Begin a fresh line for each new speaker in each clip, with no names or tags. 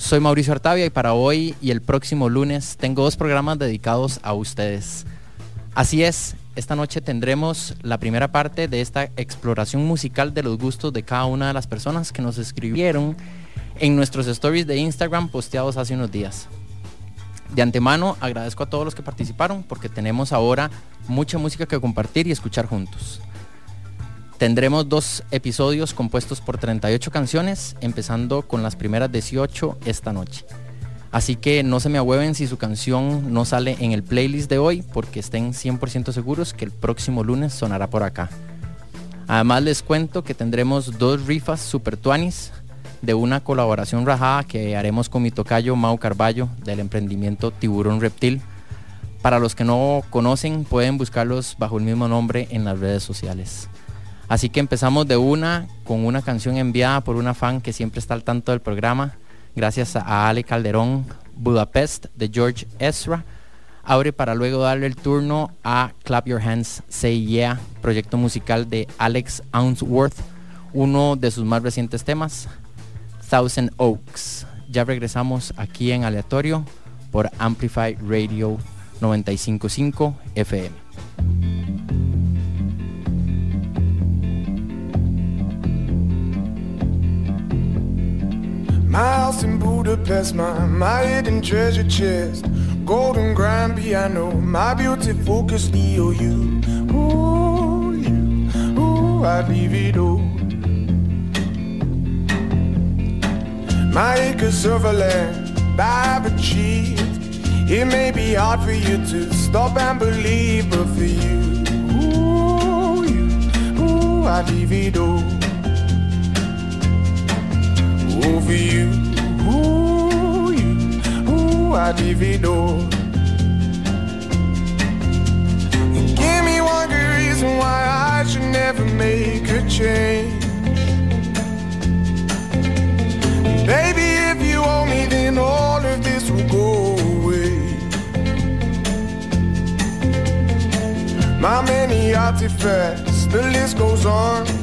Soy Mauricio Artavia y para hoy y el próximo lunes tengo dos programas dedicados a ustedes. Así es, esta noche tendremos la primera parte de esta exploración musical de los gustos de cada una de las personas que nos escribieron en nuestros stories de Instagram posteados hace unos días. De antemano agradezco a todos los que participaron porque tenemos ahora mucha música que compartir y escuchar juntos. Tendremos dos episodios compuestos por 38 canciones, empezando con las primeras 18 esta noche. Así que no se me ahueven si su canción no sale en el playlist de hoy, porque estén 100% seguros que el próximo lunes sonará por acá. Además les cuento que tendremos dos rifas super tuanis de una colaboración rajada que haremos con mi tocayo Mau Carballo del emprendimiento Tiburón Reptil. Para los que no conocen pueden buscarlos bajo el mismo nombre en las redes sociales. Así que empezamos de una con una canción enviada por una fan que siempre está al tanto del programa. Gracias a Ale Calderón, Budapest de George Ezra. Abre para luego darle el turno a Clap Your Hands, Say Yeah, proyecto musical de Alex Ounsworth, uno de sus más recientes temas, Thousand Oaks. Ya regresamos aquí en aleatorio por Amplify Radio 955 FM.
My house in Budapest, my, my hidden treasure chest. Golden grand piano, my beauty focused EOU. Ooh, you, ooh, I'd leave it all. My acres of land I've achieved. It may be hard for you to stop and believe, but for you, ooh, you, ooh, I'd leave it all over you. Ooh, you, ooh, I divido. Give me one good reason why I should never make a change. Baby, if you owe me, then all of this will go away. My many artifacts, the list goes on.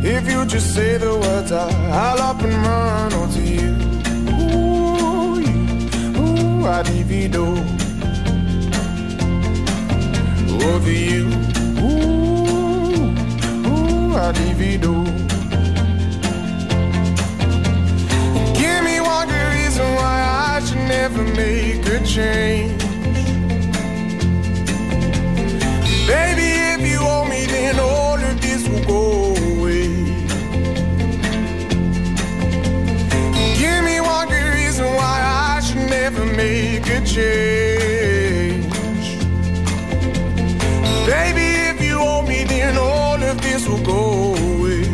If you just say the words, I, I'll up and run onto you. Ooh, you, ooh, I divido over you. Ooh, ooh, I divido. Give me one good reason why I should never make a change. Baby, if you owe me, then all of this will go reason why I should never make a change. Baby, if you owe me, then all of this will go away.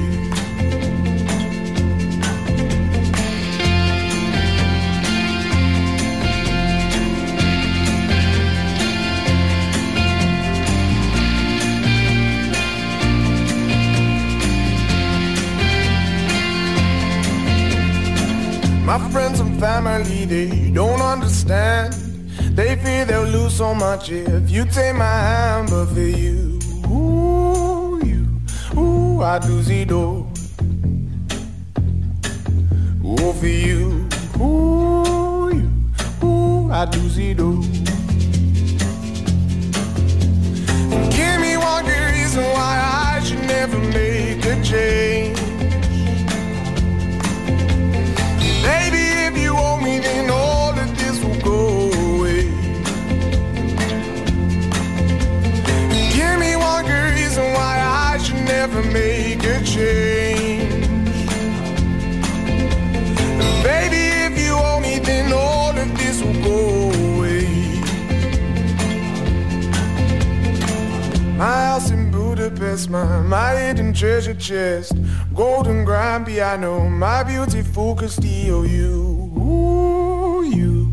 My friends family, they don't understand. They fear they'll lose so much if you take my hand, but for you, ooh, you, ooh, I do see do. Ooh, for you, ooh, you, ooh, I do see do. Give me one good reason why I should never make a change. Budapest, my, my hidden treasure chest. Golden grand piano, my beautiful Castillo, you. Ooh, you,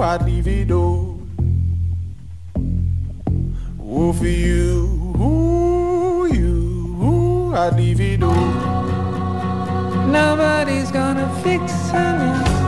I'd leave it all. Oh, for you, ooh, you, ooh, I'd leave it all.
Nobody's gonna fix me. But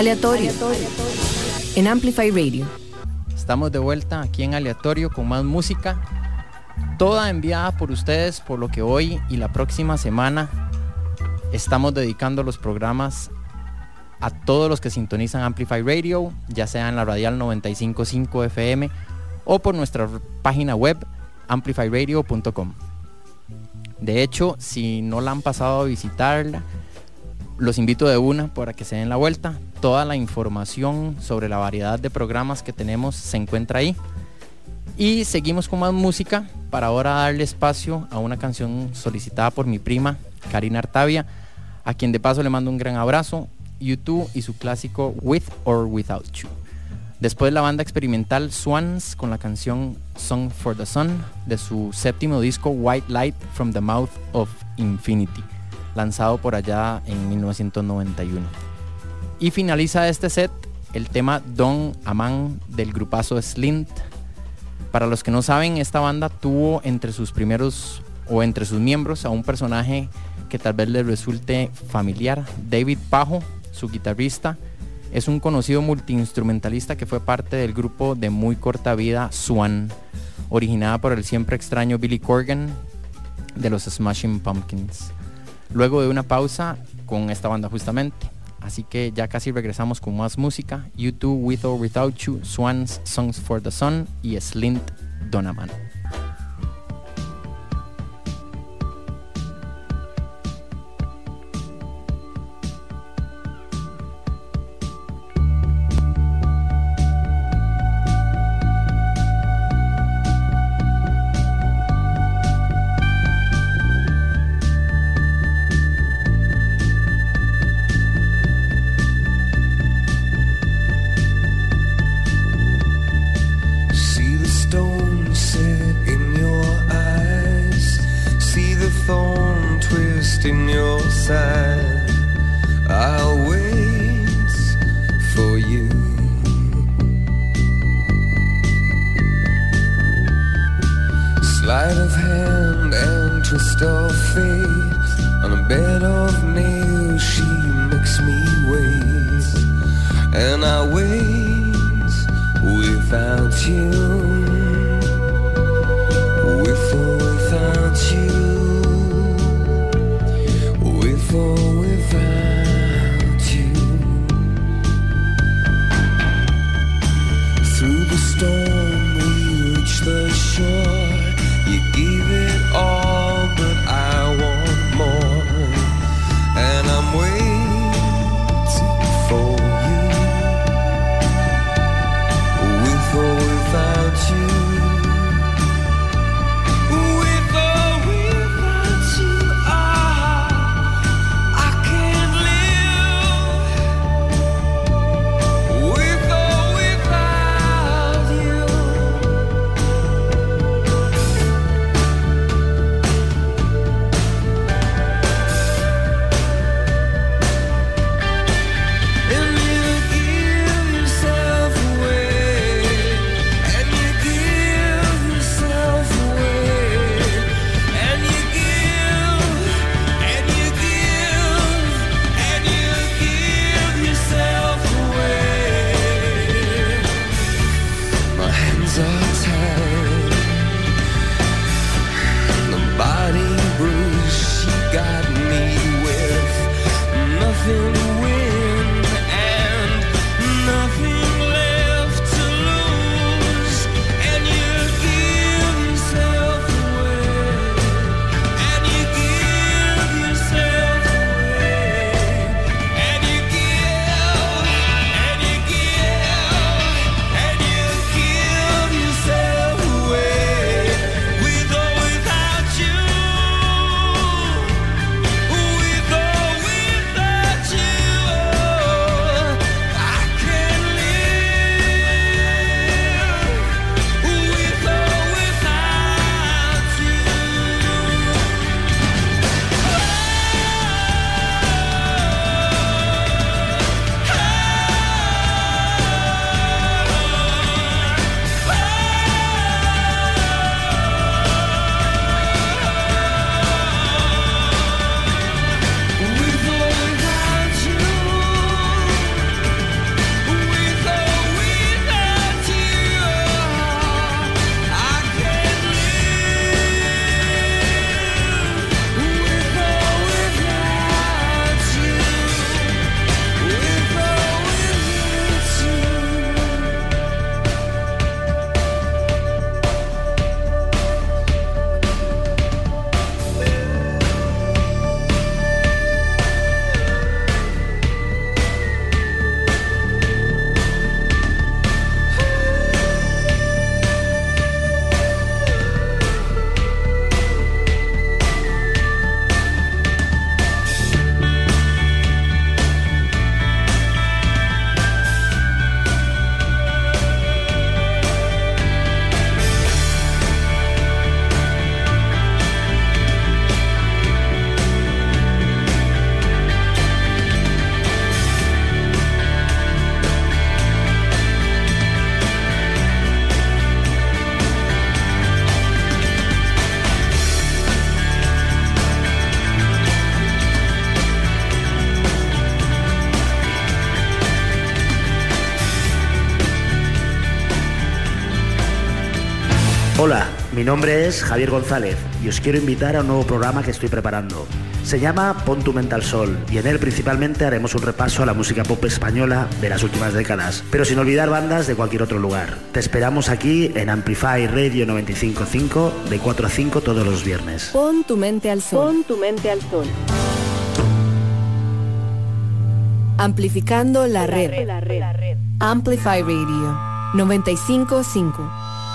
Aleatorio. En Amplify Radio.
Estamos de vuelta aquí en Aleatorio con más música, toda enviada por ustedes, por lo que hoy y la próxima semana estamos dedicando los programas a todos los que sintonizan Amplify Radio, ya sea en la radial 955 FM o por nuestra página web amplifyradio.com. De hecho, si no la han pasado a visitarla, los invito de una para que se den la vuelta. Toda la información sobre la variedad de programas que tenemos se encuentra ahí. Y seguimos con más música para ahora darle espacio a una canción solicitada por mi prima Karina Artavia, a quien de paso le mando un gran abrazo, YouTube y su clásico With or Without You. Después la banda experimental Swans con la canción Song for the Sun de su séptimo disco White Light from the Mouth of Infinity, lanzado por allá en 1991. Y finaliza este set el tema Don Aman del grupazo Slint. Para los que no saben, esta banda tuvo entre sus primeros o entre sus miembros a un personaje que tal vez les resulte familiar, David Pajo, su guitarrista, es un conocido multiinstrumentalista que fue parte del grupo de muy corta vida Swan, originada por el siempre extraño Billy Corgan de los Smashing Pumpkins. Luego de una pausa con esta banda justamente. Así que ya casi regresamos con más música. YouTube With or Without You, Swans Songs for the Sun y Slint Donaman.
Mi nombre es Javier González y os quiero invitar a un nuevo programa que estoy preparando. Se llama Pon tu mente al sol y en él principalmente haremos un repaso a la música pop española de las últimas décadas, pero sin olvidar bandas de cualquier otro lugar. Te esperamos aquí en Amplify Radio 955 de 4 a 5 todos los viernes.
Pon tu mente al sol.
Pon tu mente al sol.
Amplificando la,
La red.
Amplify Radio 955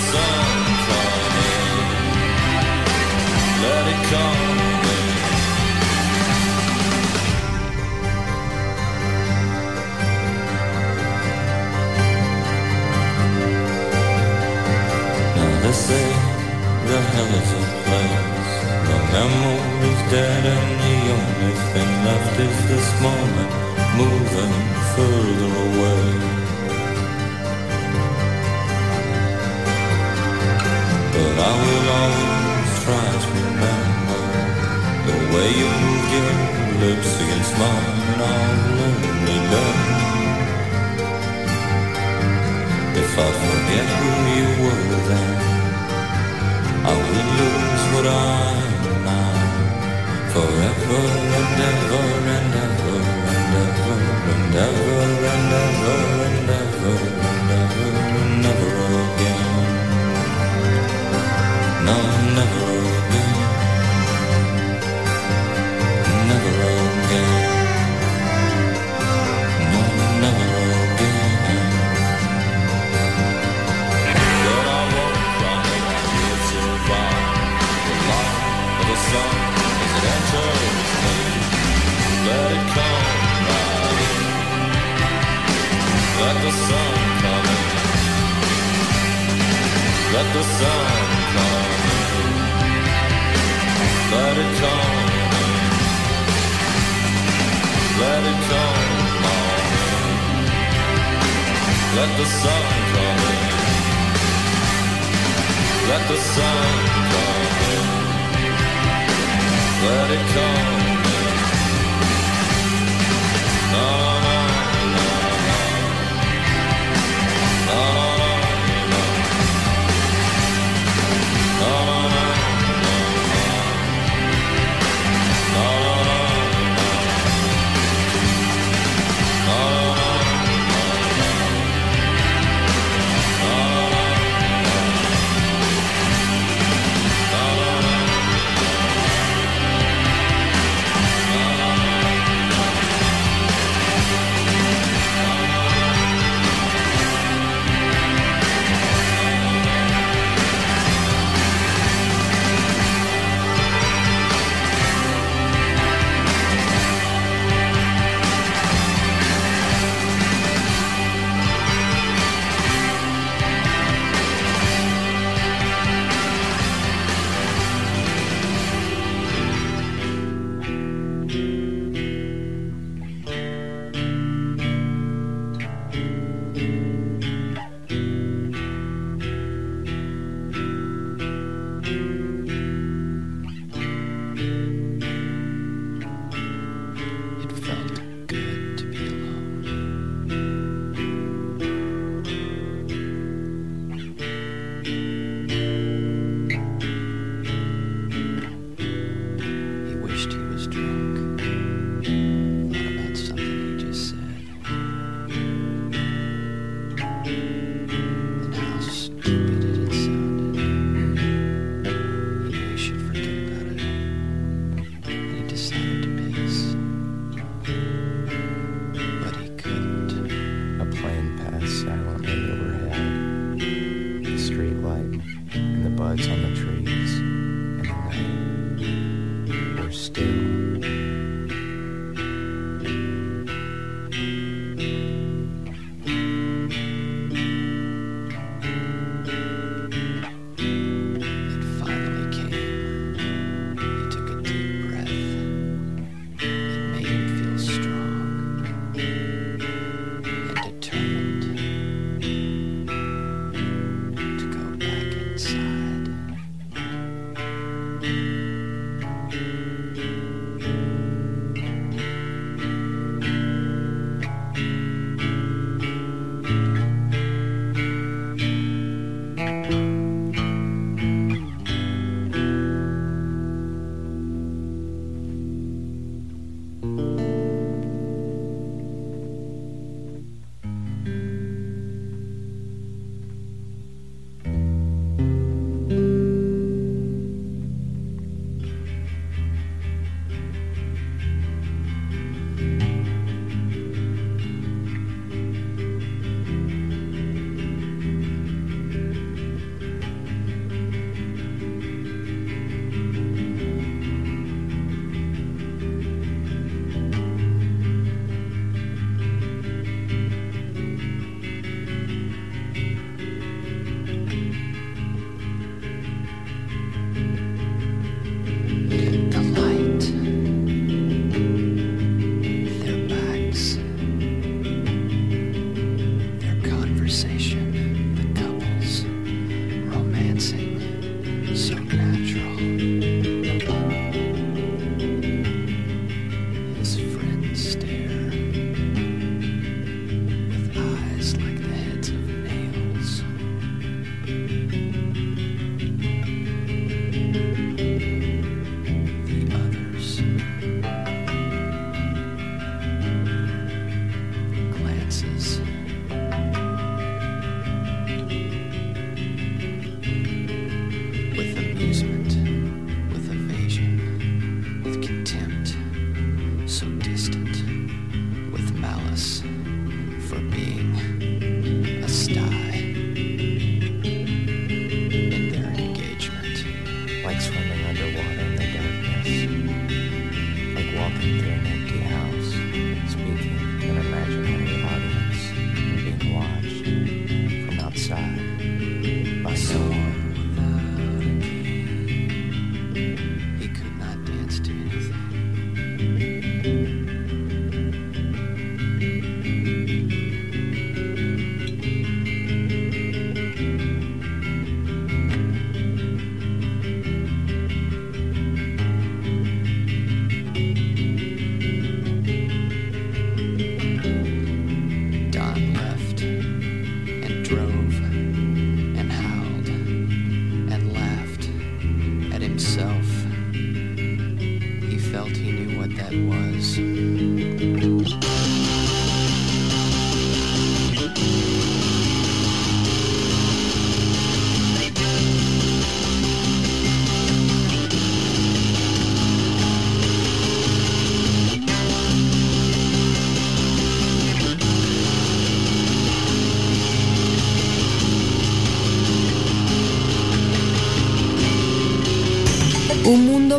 sun.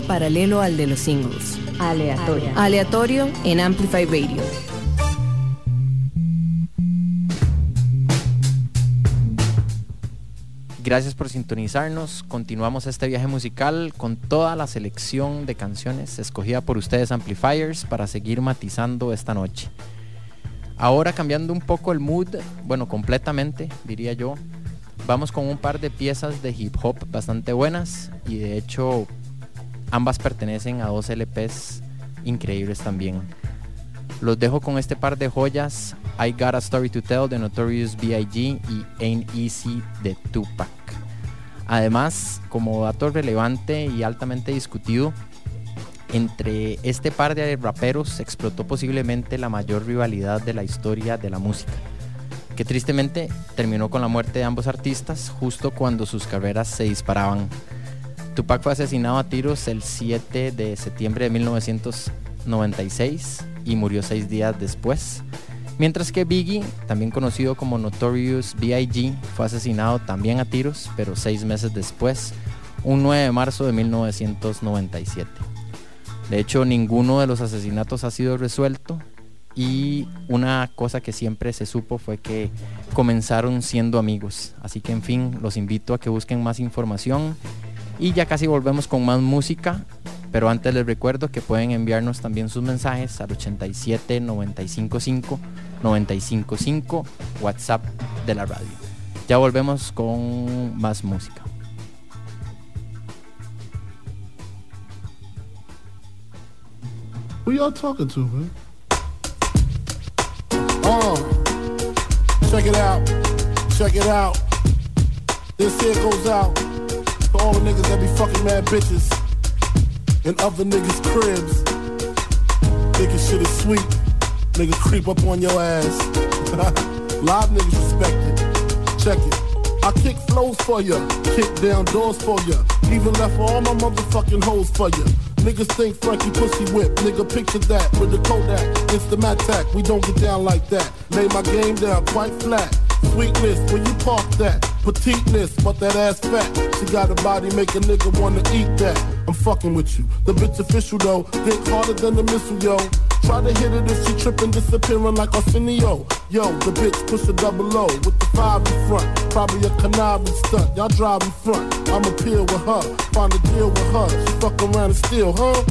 Paralelo al de los singles.
Aleatorio.
Aleatorio en Amplify Radio.
Gracias por sintonizarnos. Continuamos este viaje musical con toda la selección de canciones escogida por ustedes Amplifiers para seguir matizando esta noche. Ahora cambiando un poco el mood, bueno, completamente, diría yo. Vamos con un par de piezas de hip hop bastante buenas y de hecho ambas pertenecen a dos LPs increíbles también. Los dejo con este par de joyas, I Got a Story to Tell de Notorious B.I.G. y Ain't Easy de Tupac. Además, como dato relevante y altamente discutido, entre este par de raperos explotó posiblemente la mayor rivalidad de la historia de la música, que tristemente terminó con la muerte de ambos artistas justo cuando sus carreras se disparaban. Tupac fue asesinado a tiros el 7 de septiembre de 1996 y murió seis días después. Mientras que Biggie, también conocido como Notorious B.I.G., fue asesinado también a tiros, pero seis meses después, un 9 de marzo de 1997. De hecho, ninguno de los asesinatos ha sido resuelto y una cosa que siempre se supo fue que comenzaron siendo amigos. Así que en fin, los invito a que busquen más información y ya casi volvemos con más música. Pero antes les recuerdo que pueden enviarnos también sus mensajes al 87 955 955 WhatsApp de la radio. Ya volvemos con más música.
Who y'all talking to, man? Uh, check it out. Check it out. This here goes out to all the niggas that be fucking mad bitches in other niggas' cribs. Thinking shit is sweet. Niggas creep up on your ass. Live niggas respect it. Check it. I kick flows for ya, kick down doors for ya. Even left all my motherfucking hoes for ya. Niggas think Frankie pussy whip, nigga picture that with the Kodak. It's the Mattack, we don't get down like that. Lay my game down quite flat. Sweetness, when you park that. Petiteness, but that ass fat. She got a body, make a nigga wanna eat that. I'm fucking with you. The bitch official though, think harder than the missile, yo. Try to hit it if she tripping, disappearing like Arsenio. Yo, the bitch push a double O with the five in front. Probably a conniving stunt. Y'all drive in front. I'ma peel with her, find a deal with her. She fuck around and steal, huh?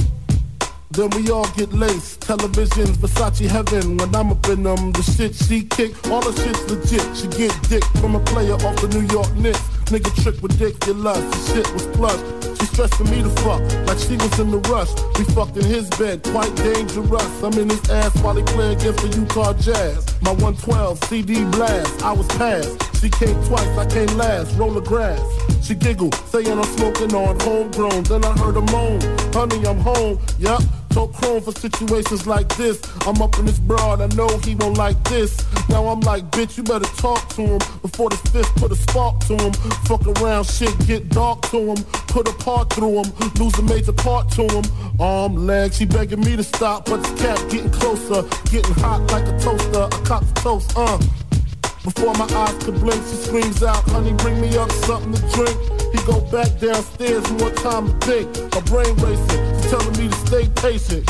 Then we all get laced. Televisions, Versace heaven. When I'm up in them, the shit she kick, all the shit's legit. She get dick from a player off the New York Knicks. Nigga trick ridiculous. The shit was plush. She stressing me to fuck like she was in the rush. We fucked in his bed, quite dangerous. I'm in his ass while he play against the Utah Jazz. My 112 CD blast, I was passed. She came twice, I came last. Roll the grass. She giggled, saying I'm smoking on homegrown. Then I heard her moan, honey, I'm home. Yup, Told Chrome for situations like this. I'm up in this broad, I know he won't like this. Now I'm like, bitch, you better talk to him before this fist put a spark to him. Fuck around, shit get dark to him. Put a part through him, lose a major part to him. Arm, legs, she begging me to stop, but the cat getting closer, getting hot like a toaster. A cop's toast, uh. Before my eyes could blink, she screams out, honey, bring me up something to drink. He go back downstairs, more time to think. My brain racing, she's telling me to stay patient.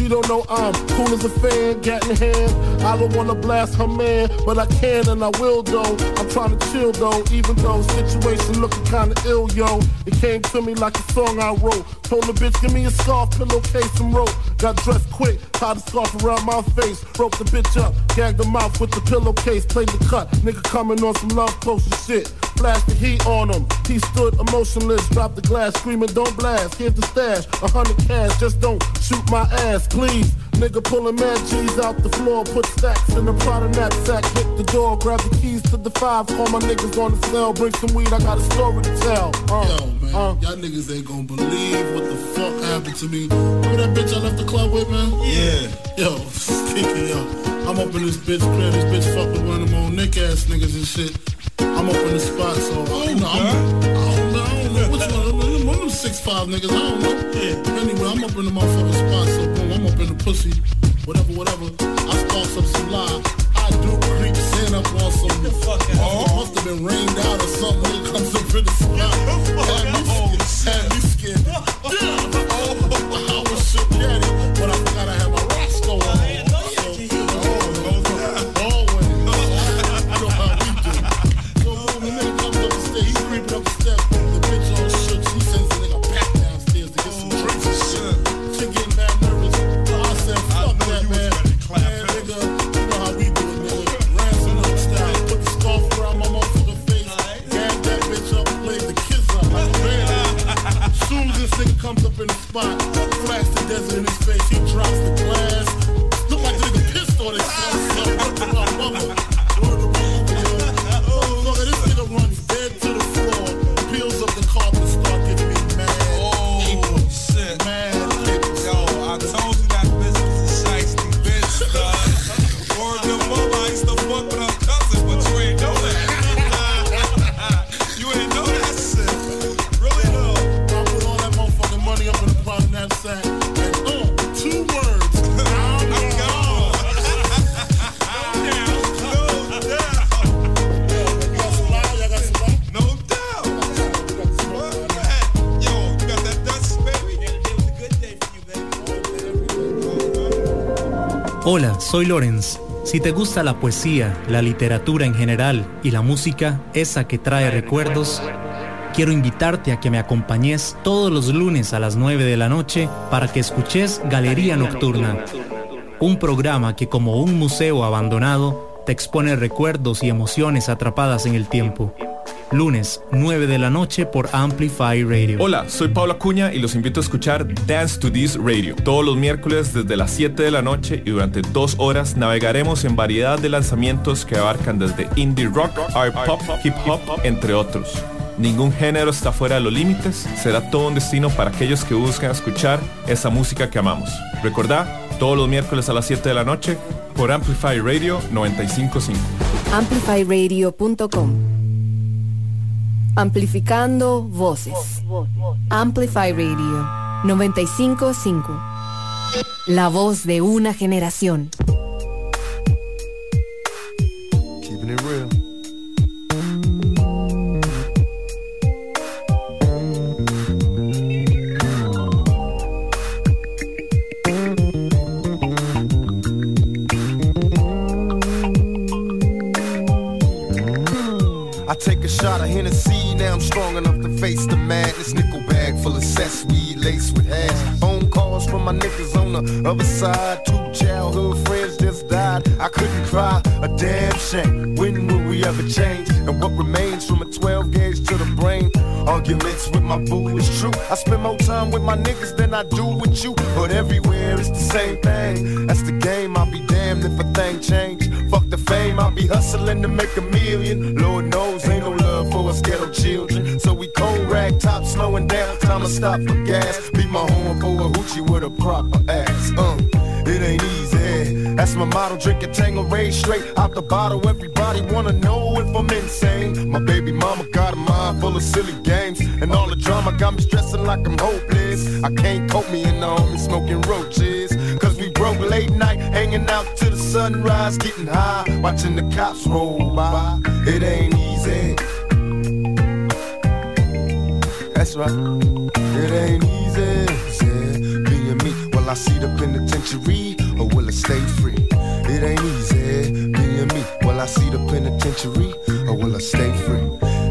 She don't know I'm cool as a fan, got in hand. I don't wanna blast her man, but I can and I will though. I'm trying to chill though, even though situation looking kinda ill, yo. It came to me like a song I wrote. Told the bitch, give me a scarf, pillowcase, and rope. Got dressed quick, tied the scarf around my face. Broke the bitch up, gagged the mouth with the pillowcase, played the cut. Nigga coming on some love potion shit. Flash the heat on him. He stood emotionless, dropped the glass, screaming, don't blast. Here's the stash, a hundred cash, just don't shoot my ass, please. Nigga pulling mad G's out the floor, put stacks in the Prada knapsack, hit the door, grab the keys to the five, call my niggas on the cell, bring some weed, I got a story to tell. Uh,
Yo, man,
uh.
y'all niggas ain't gonna believe what the fuck happened to me. Remember that bitch I left the club with, man?
Yeah.
Yo, stinky, yo. I'm up in this bitch crib, this bitch fucked with one of them old nick ass niggas and shit. I'm up in the spot, so you know, I'm, I don't know, I don't know which one. One of them- one of them six five niggas, I don't know. Yeah. Anyway, I'm up in the motherfucking spot, so boom, I'm up in the pussy, whatever, whatever. I sparks up some lie. I do creep sin up on some. The fuck Oh, must have been rained out or something. It comes up in the spot. Had me scared. Had me scared. Yeah. Comes up in the spot, flash the desert in his face. He drops the
soy Lorenz. Si te gusta la poesía, la literatura en general y la música, esa que trae recuerdos, quiero invitarte a que me acompañes todos los lunes a las 9 de la noche para que escuches Galería Nocturna, un programa que como un museo abandonado te expone recuerdos y emociones atrapadas en el tiempo. Lunes, 9 de la noche por Amplify Radio.
Hola, soy Pablo Acuña y los invito a escuchar Dance to This Radio. Todos los miércoles desde las 7 de la noche y durante dos horas navegaremos en variedad de lanzamientos que abarcan desde indie rock, art pop, hip hop, entre otros. Ningún género está fuera de los límites, será todo un destino para aquellos que buscan escuchar esa música que amamos. Recordá, todos los miércoles a las 7 de la noche por Amplify Radio 955.
Amplifyradio.com Amplificando voces. Amplify Radio 955. La voz de una generación.
Side. Two childhood friends just died. I couldn't cry, a damn shame. When will we ever change? And what remains from a 12 gauge to the brain? Arguments with my boo is true. I spend more time with my niggas than I do with you. But everywhere it's the same thing. That's the game, I'll be damned if a thing change. Fuck the fame, I'll be hustling to make a million. Lord knows ain't no love for us ghetto children. So we cold rag top, slowing down, time to stop for gas. Beat my horn a hoochie with a proper ass. Uh, it ain't easy. That's my motto, drink a Tangeray straight out the bottle. Everybody wanna know if I'm insane. My baby mama got a mind full of silly games. And all the drama got me stressing like I'm hopeless. I can't cope me and the homie smoking roaches. Cause we broke late night, hanging out till the sunrise, getting high, watching the cops roll by. It ain't easy. That's right. It ain't easy. I see the penitentiary or will it stay free? It ain't easy. Being me, will I see the penitentiary or will I stay free?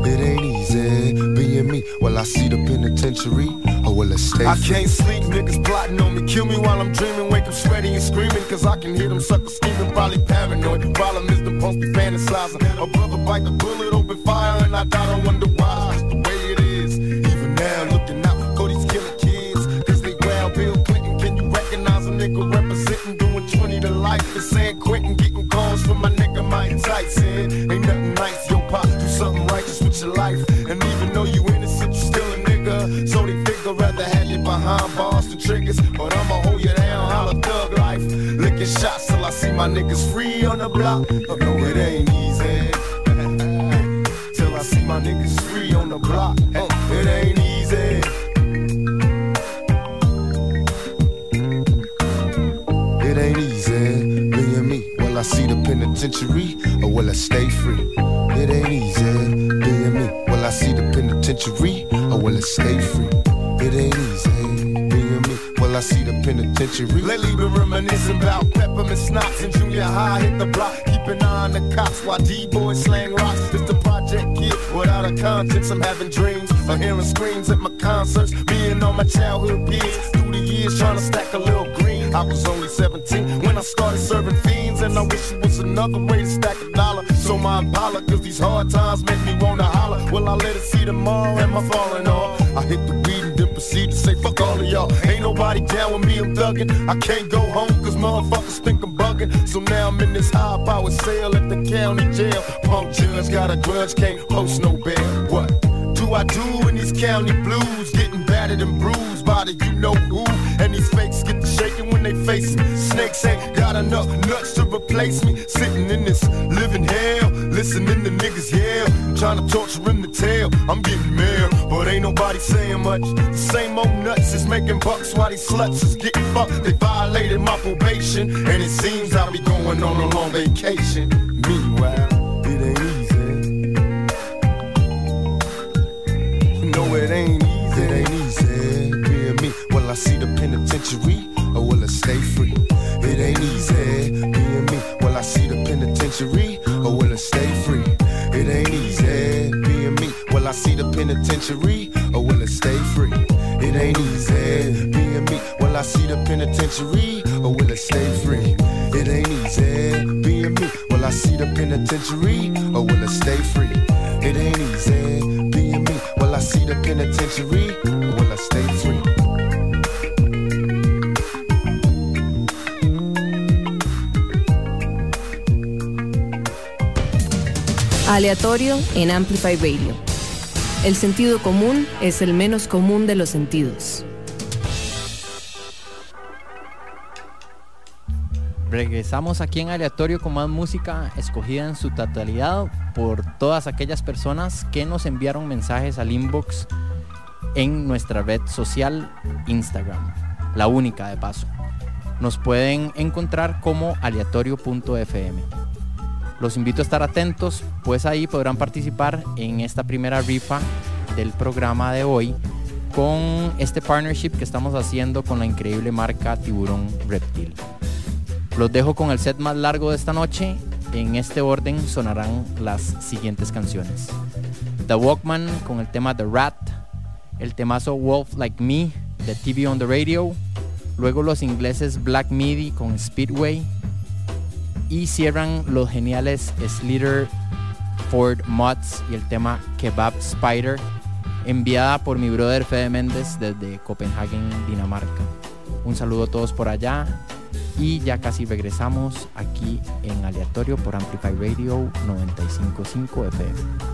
It ain't easy. Being me, will I see the penitentiary or will it stay free? I can't sleep, niggas plotting on me. Kill me while I'm dreaming. Wake up sweaty and screaming, cause I can hear them suckers screaming. Probably paranoid. Problem is, the punks be fantasizing. A brother bite the bullet, open fire, and I die, don't wonder why. Life? And San Quentin getting calls from my nigga Mike Tyson. Ain't nothing nice, yo, pop, do something righteous with your life. And even though you innocent, you still a nigga. So they figure rather have you behind bars than triggers. But I'ma hold you down, holla thug life. Licking shots till I see my niggas free on the block. Oh, no, it ain't easy. till I see my niggas free penitentiary or will I stay free? It ain't easy being me. Will I see the penitentiary or will I stay free? It ain't easy being me. Will I see the penitentiary? Lately been reminiscing about peppermint schnapps and junior high. Hit the block, keep an eye on the cops while D-boys slang rocks. It's the project kid without a conscience. I'm having dreams of hearing screams at my concerts. Being on my childhood peers through the years trying to stack a little green. I was only 17 when I started serving fiends, and I wish it was another way to stack a dollar. So my Impala, cause these hard times make me wanna holler. Will I let it see tomorrow? Am I falling off? I hit the weed and then proceed to say fuck all of y'all. Ain't nobody down with me, I'm thuggin'. I can't go home cause motherfuckers think I'm bugging. So now I'm in this high power cell at the county jail. Punk judge got a grudge, can't post no bail. What? do I do in these county blues? Getting battered and bruised by the you know who. And these fakes get shaking when they face me. Snakes ain't got enough nuts to replace me. Sitting in this living hell, listening to niggas yell. Trying to torture him to tell. I'm getting mail, but ain't nobody saying much. Same old nuts is making bucks while these sluts is getting fucked. They violated my probation, and it seems I'll be going on a long vacation. Meanwhile, it ain't easy. No, it ain't easy. It ain't easy. Being me, will I see the penitentiary or will it stay free? It ain't easy. Being me, will I see the penitentiary or will I stay free? It ain't easy. Being me, will I see the penitentiary or will I stay free? It ain't easy. Being me, will I see the penitentiary or will I stay free? It ain't easy. Being me, will I see the penitentiary or will it stay free? It ain't easy. Being me, will I see the penitentiary or will I stay free?
Aleatorio en Amplify Radio. El sentido común es el menos común de los sentidos.
Regresamos aquí en Aleatorio con más música escogida en su totalidad por todas aquellas personas que nos enviaron mensajes al inbox en nuestra red social Instagram, la única de paso. Nos pueden encontrar como aleatorio.fm. Los invito a estar atentos, pues ahí podrán participar en esta primera rifa del programa de hoy con este partnership que estamos haciendo con la increíble marca Tiburón Reptil. Los dejo con el set más largo de esta noche. En este orden sonarán las siguientes canciones. The Walkman con el tema The Rat, el temazo Wolf Like Me de TV on the Radio, luego los ingleses Black Midi con Speedway y cierran los geniales Slater, Ford Mods y el tema Kebab Spider, enviada por mi brother Fede Méndez desde Copenhagen, Dinamarca. Un saludo a todos por allá y ya casi regresamos aquí en Aleatorio por Amplify Radio 955 FM.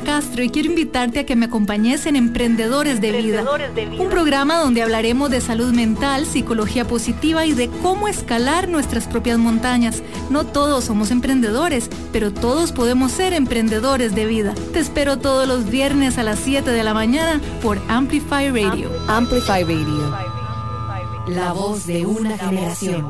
Castro y quiero invitarte a que me acompañes en Emprendedores de Vida, un programa donde hablaremos de salud mental, psicología positiva y de cómo escalar nuestras propias montañas. No todos somos emprendedores, pero todos podemos ser emprendedores de vida. Te espero todos los viernes a las 7 de la mañana por Amplify Radio.
Amplify Radio. La voz de una generación.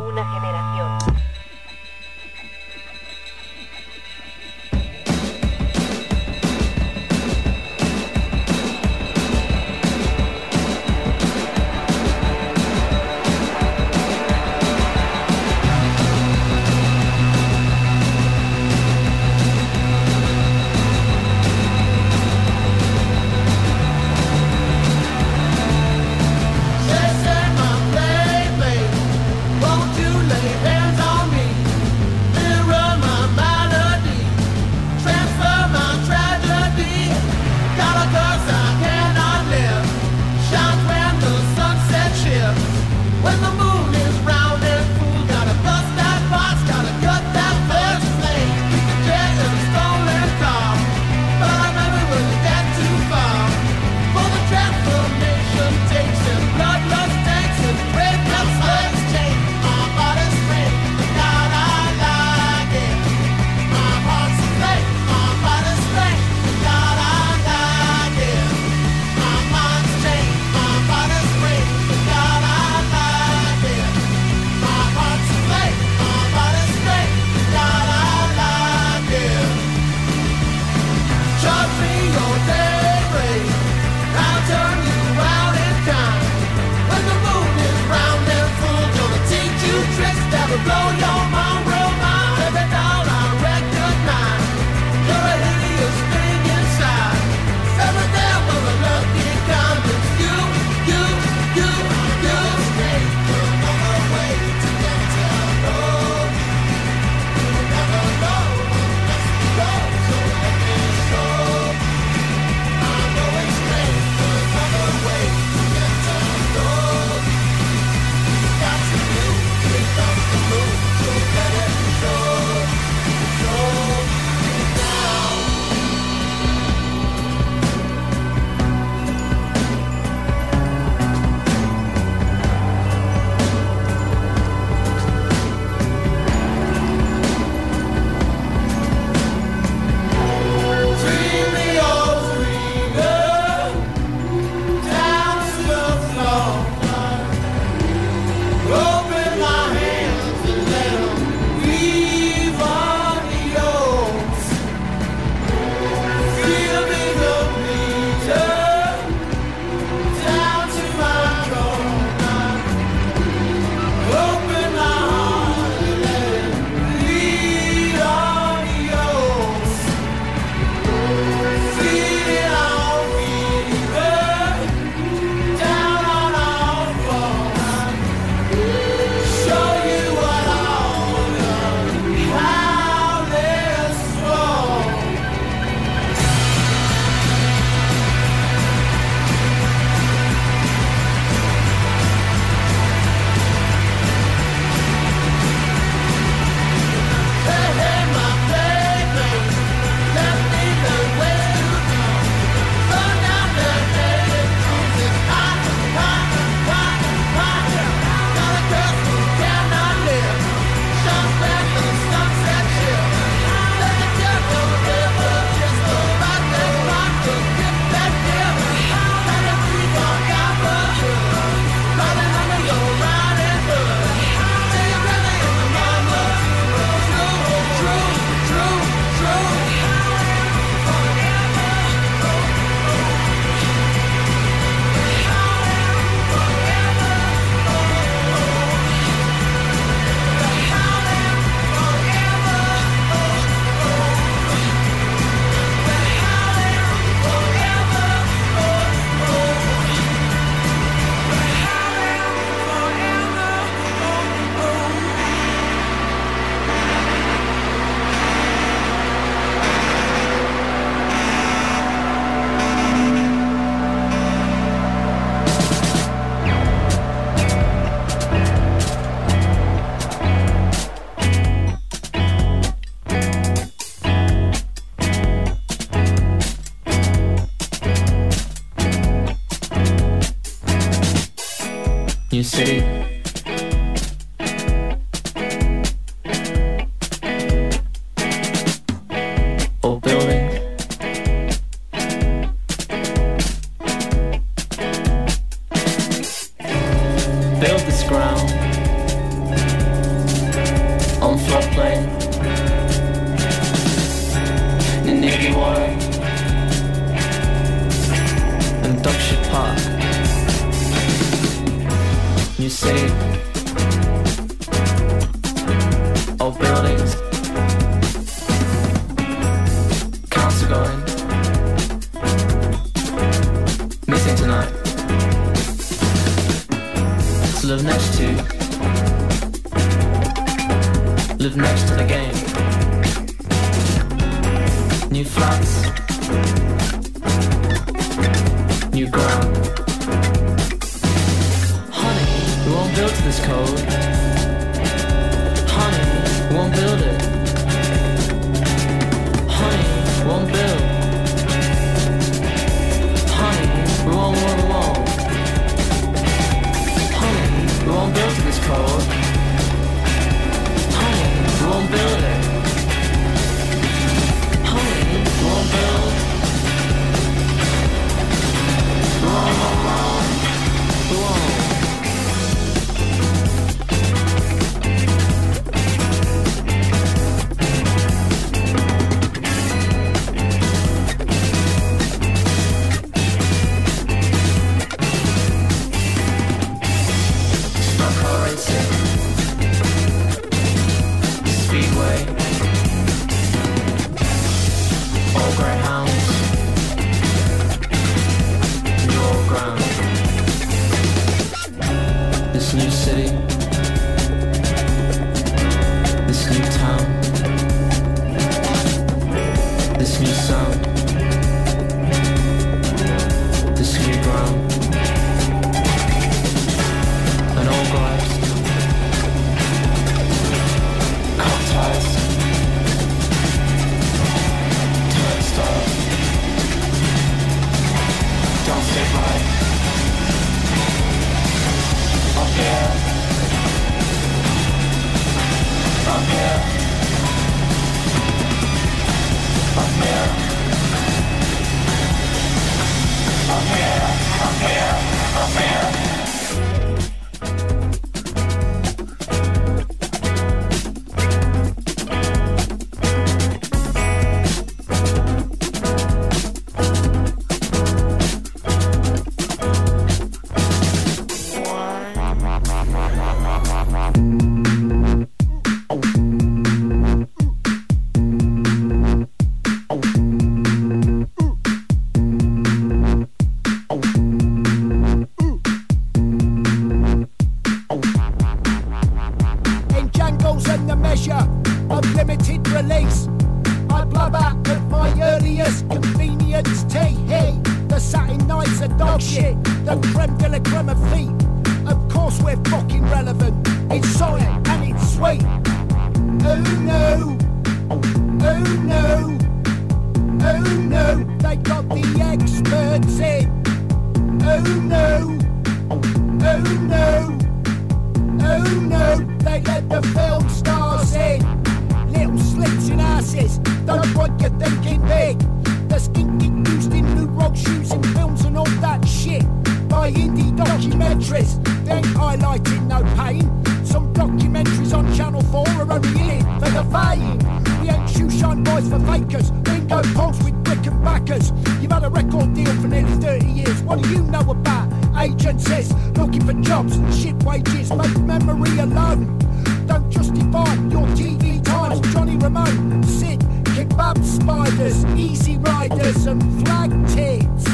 Pulse with brick and backers. You've had a record deal for nearly 30 years. What do you know about agencies looking for jobs and shit wages? Make memory alone. Don't justify your TV times. Johnny Ramone, Sid, kebab spiders, easy riders, and flag tits.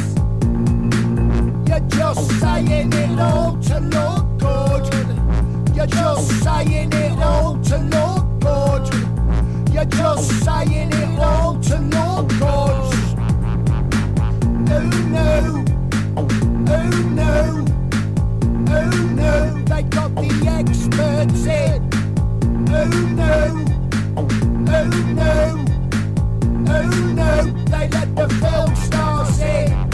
You're just saying it all to look good. You're just saying it all to look good. You're just saying it all to naught, cause. Oh no, oh no, oh no, they got the experts in. Oh no, oh no, oh no, they let the film stars in.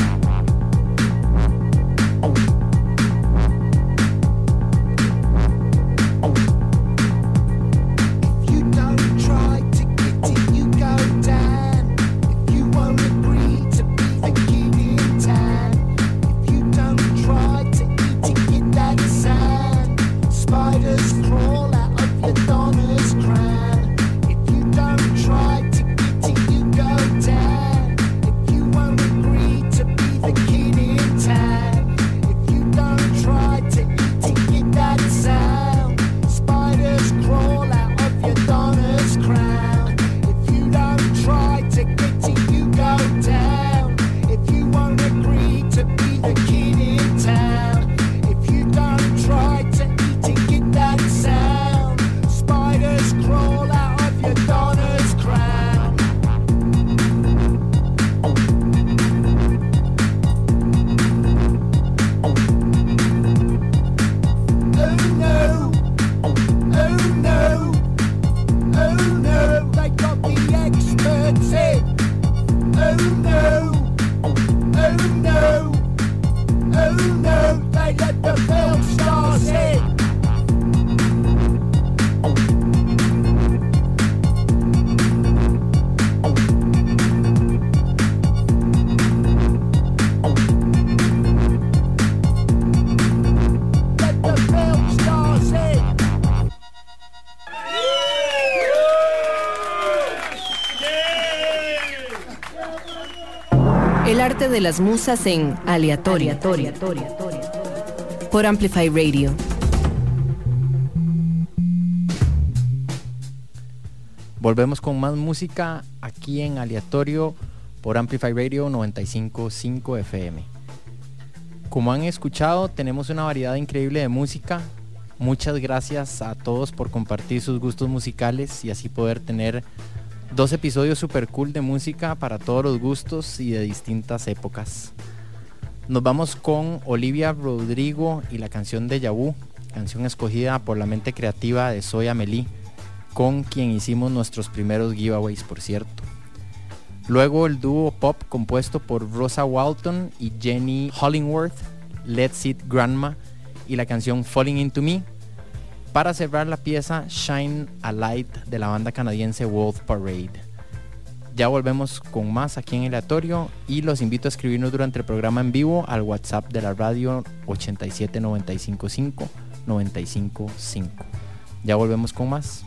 de las musas en Aleatoria. Por Amplify Radio.
Volvemos con más música aquí en Aleatorio por Amplify Radio 955 FM. Como han escuchado, tenemos una variedad increíble de música. Muchas gracias a todos por compartir sus gustos musicales y así poder tener Dos episodios super cool de música para todos los gustos y de distintas épocas. Nos vamos con Olivia Rodrigo y la canción de Yabú, canción escogida por la mente creativa de Soy Amelie, con quien hicimos nuestros primeros giveaways, por cierto. Luego el dúo pop compuesto por Rosa Walton y Jenny Hollingworth, Let's It Grandma y la canción Falling Into Me, para cerrar la pieza Shine a Light de la banda canadiense Wolf Parade. Ya volvemos con más aquí en Aleatorio y los invito a escribirnos durante el programa en vivo al WhatsApp de la radio 87955 955. Ya volvemos con más.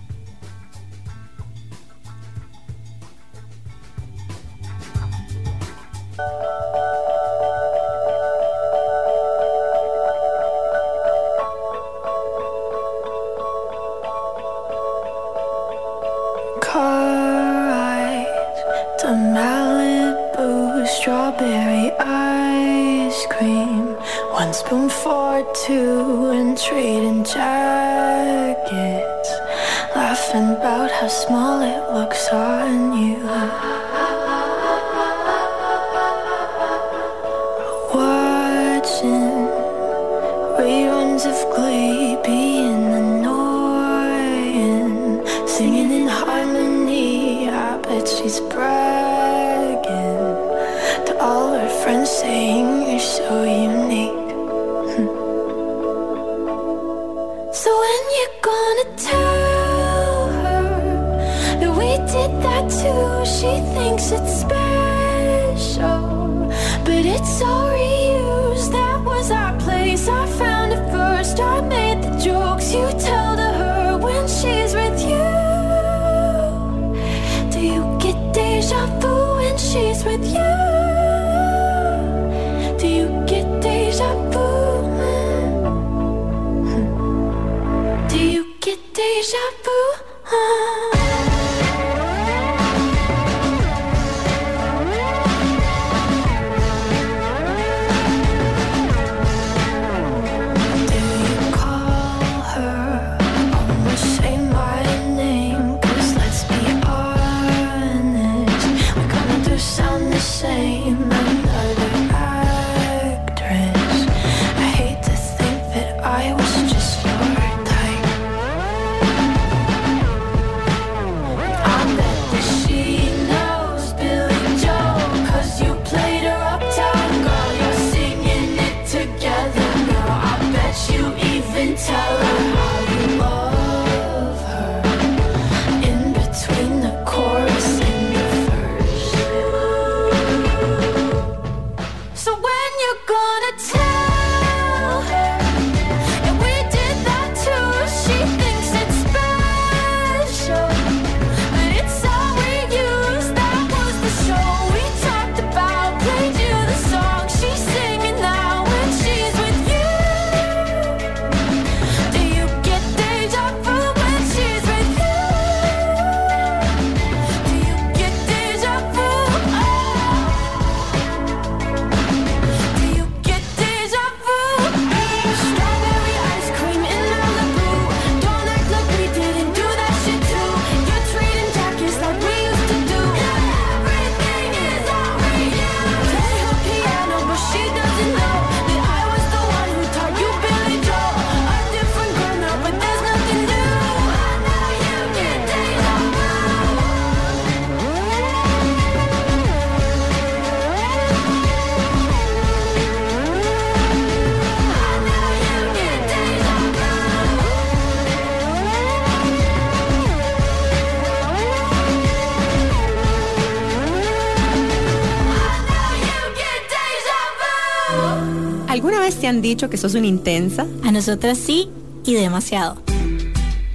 han dicho que sos una intensa? A nosotras sí y demasiado.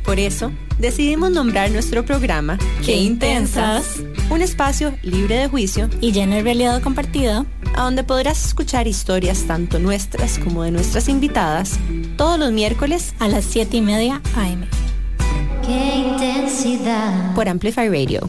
Por eso, decidimos nombrar nuestro programa
¡Qué intensas!
Un espacio libre de juicio
y lleno de realidad compartida,
a donde podrás escuchar historias tanto nuestras como de nuestras invitadas, todos los miércoles
a las 7 y media AM.
¡Qué intensidad!
Por Amplify Radio.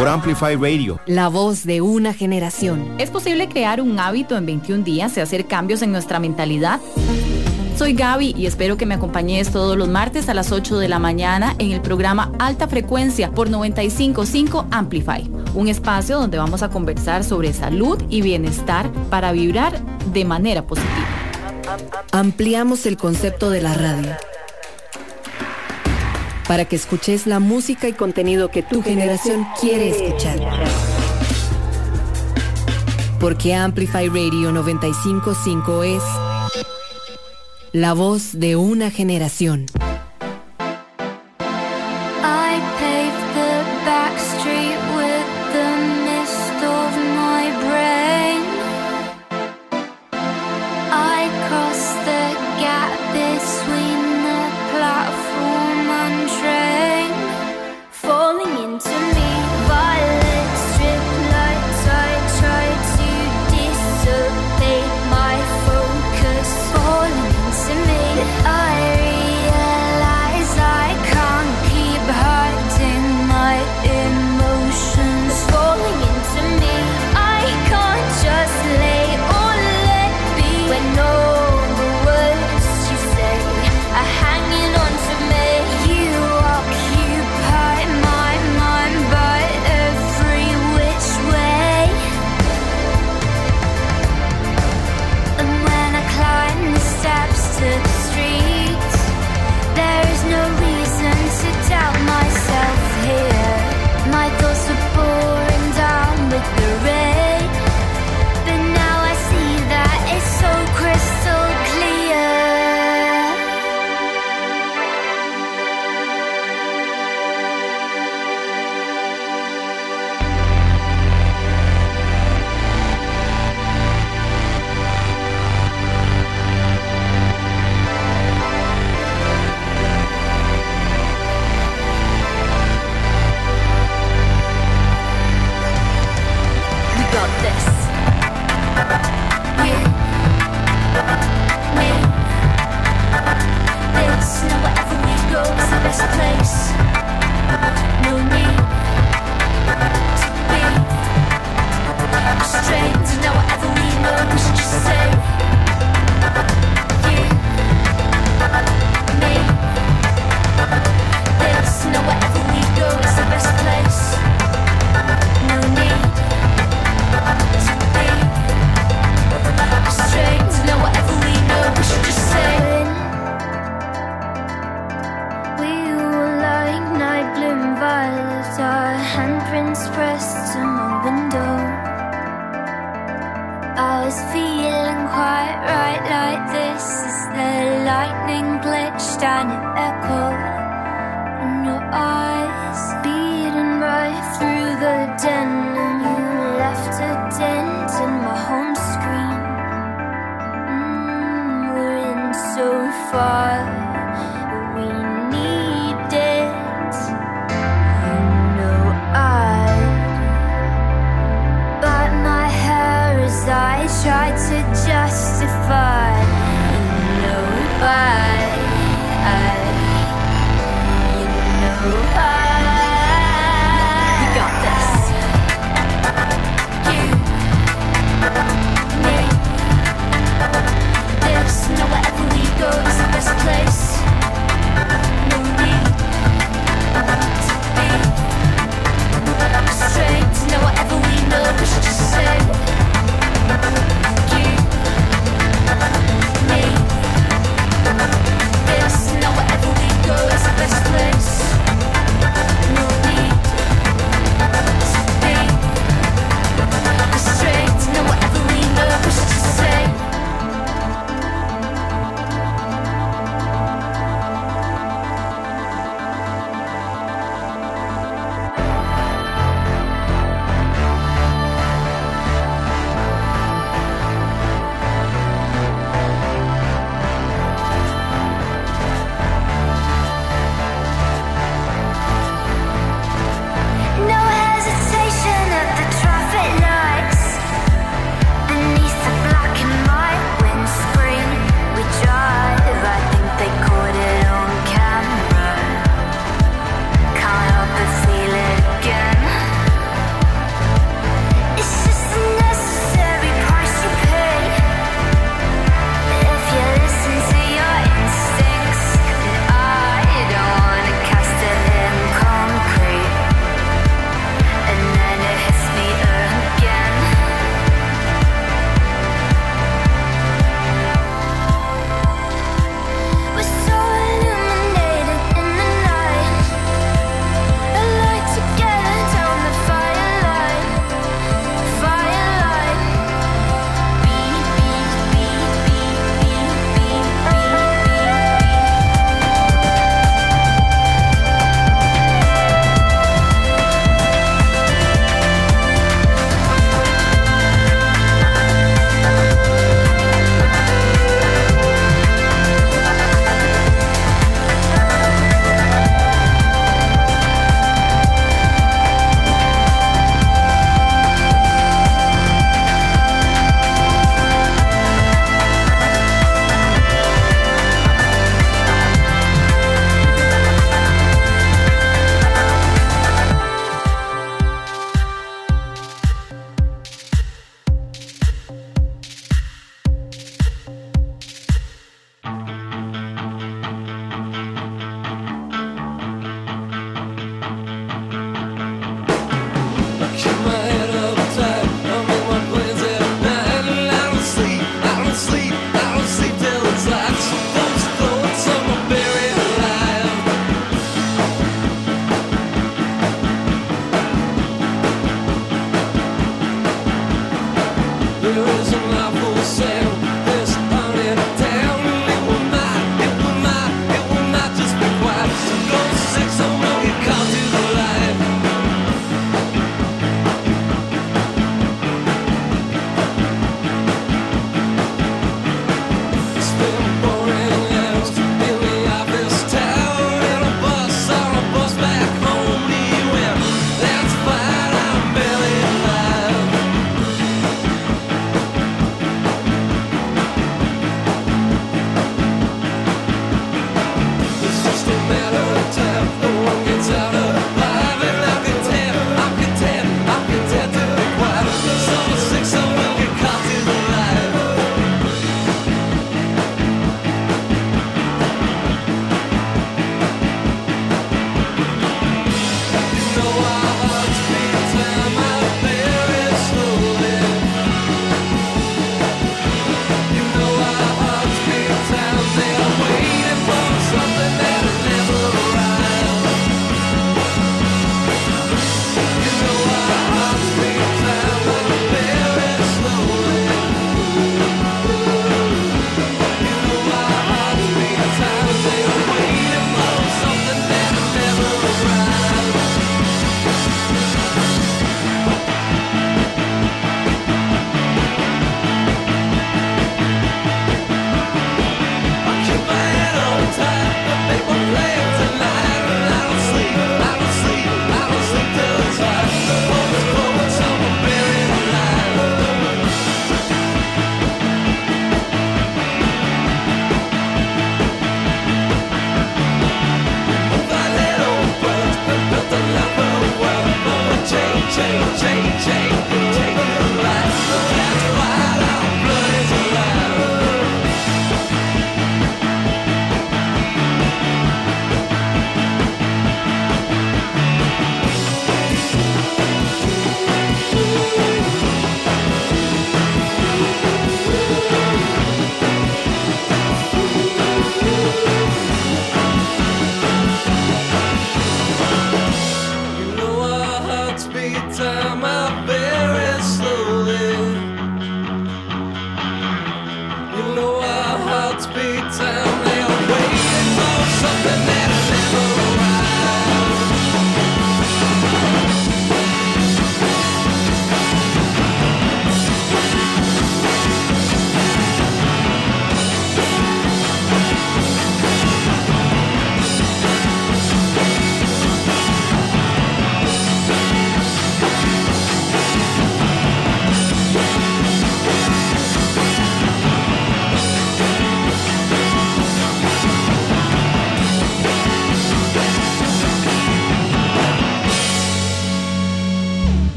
Por Amplify Radio.
La voz de una generación.
¿Es posible crear un hábito en 21 días y hacer cambios en nuestra mentalidad? Soy Gaby y espero que me acompañes todos los martes a las 8 de la mañana en el programa Alta Frecuencia por 955 Amplify, un espacio donde vamos a conversar sobre salud y bienestar para vibrar de manera positiva.
Ampliamos el concepto de la radio para que escuches la música y contenido que tu generación quiere escuchar. Porque Amplify Radio 955 es la voz de una generación.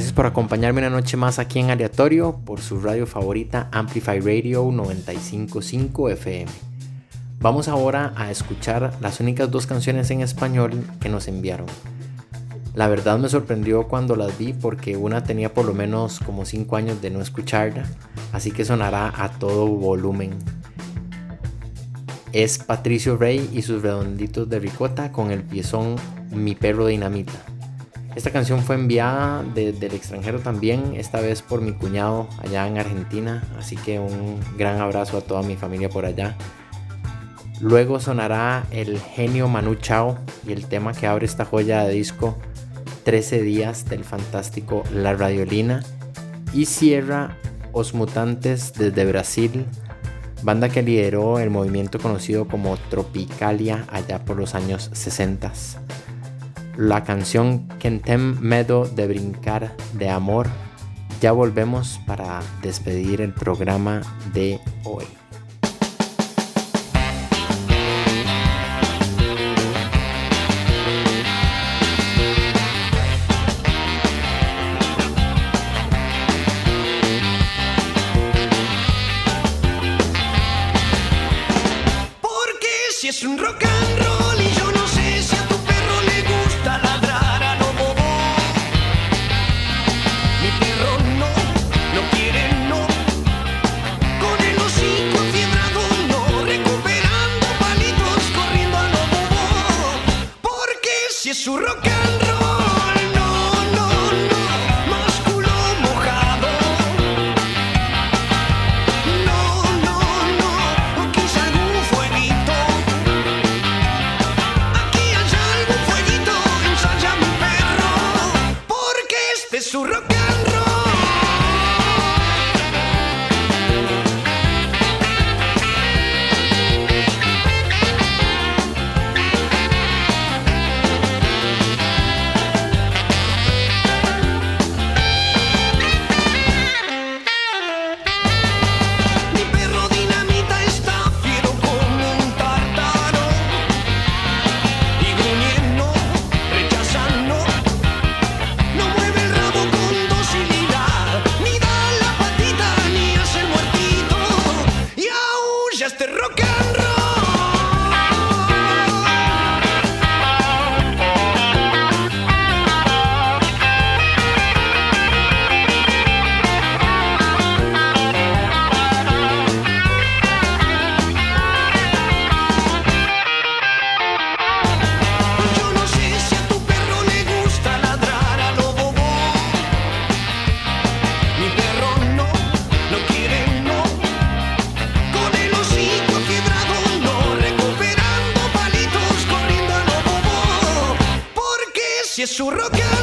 Gracias por acompañarme una noche más aquí en Aleatorio por su radio favorita Amplify Radio 955 FM. Vamos ahora a escuchar las únicas dos canciones en español que nos enviaron. La verdad me sorprendió cuando las vi porque una tenía por lo menos como 5 años de no escucharla, así que sonará a todo volumen. Es Patricio Rey y sus redonditos de ricota con el piezón Mi perro dinamita. Esta canción fue enviada desde el extranjero también, esta vez por mi cuñado allá en Argentina, así que un gran abrazo a toda mi familia por allá. Luego sonará el genio Manu Chao y el tema que abre esta joya de disco 13 días del fantástico La Radiolina y cierra Os Mutantes desde Brasil, banda que lideró el movimiento conocido como Tropicalia allá por los años 60 la canción Kentem Medo de Brincar de Amor. Ya volvemos para despedir el programa de hoy.
surrogated.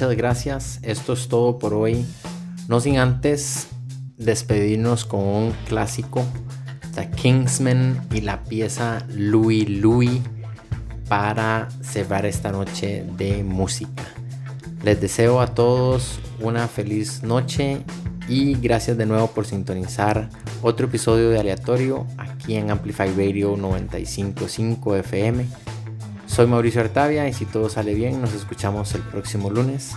muchas gracias. Esto es todo por hoy. No sin antes despedirnos con un clásico, The Kingsman y la pieza Louis Louis para cerrar esta noche de música. Les deseo a todos una feliz noche y gracias de nuevo por sintonizar otro episodio de Aleatorio aquí en Amplify Radio 955 FM. Soy Mauricio Artavia y si todo sale bien nos escuchamos el próximo lunes.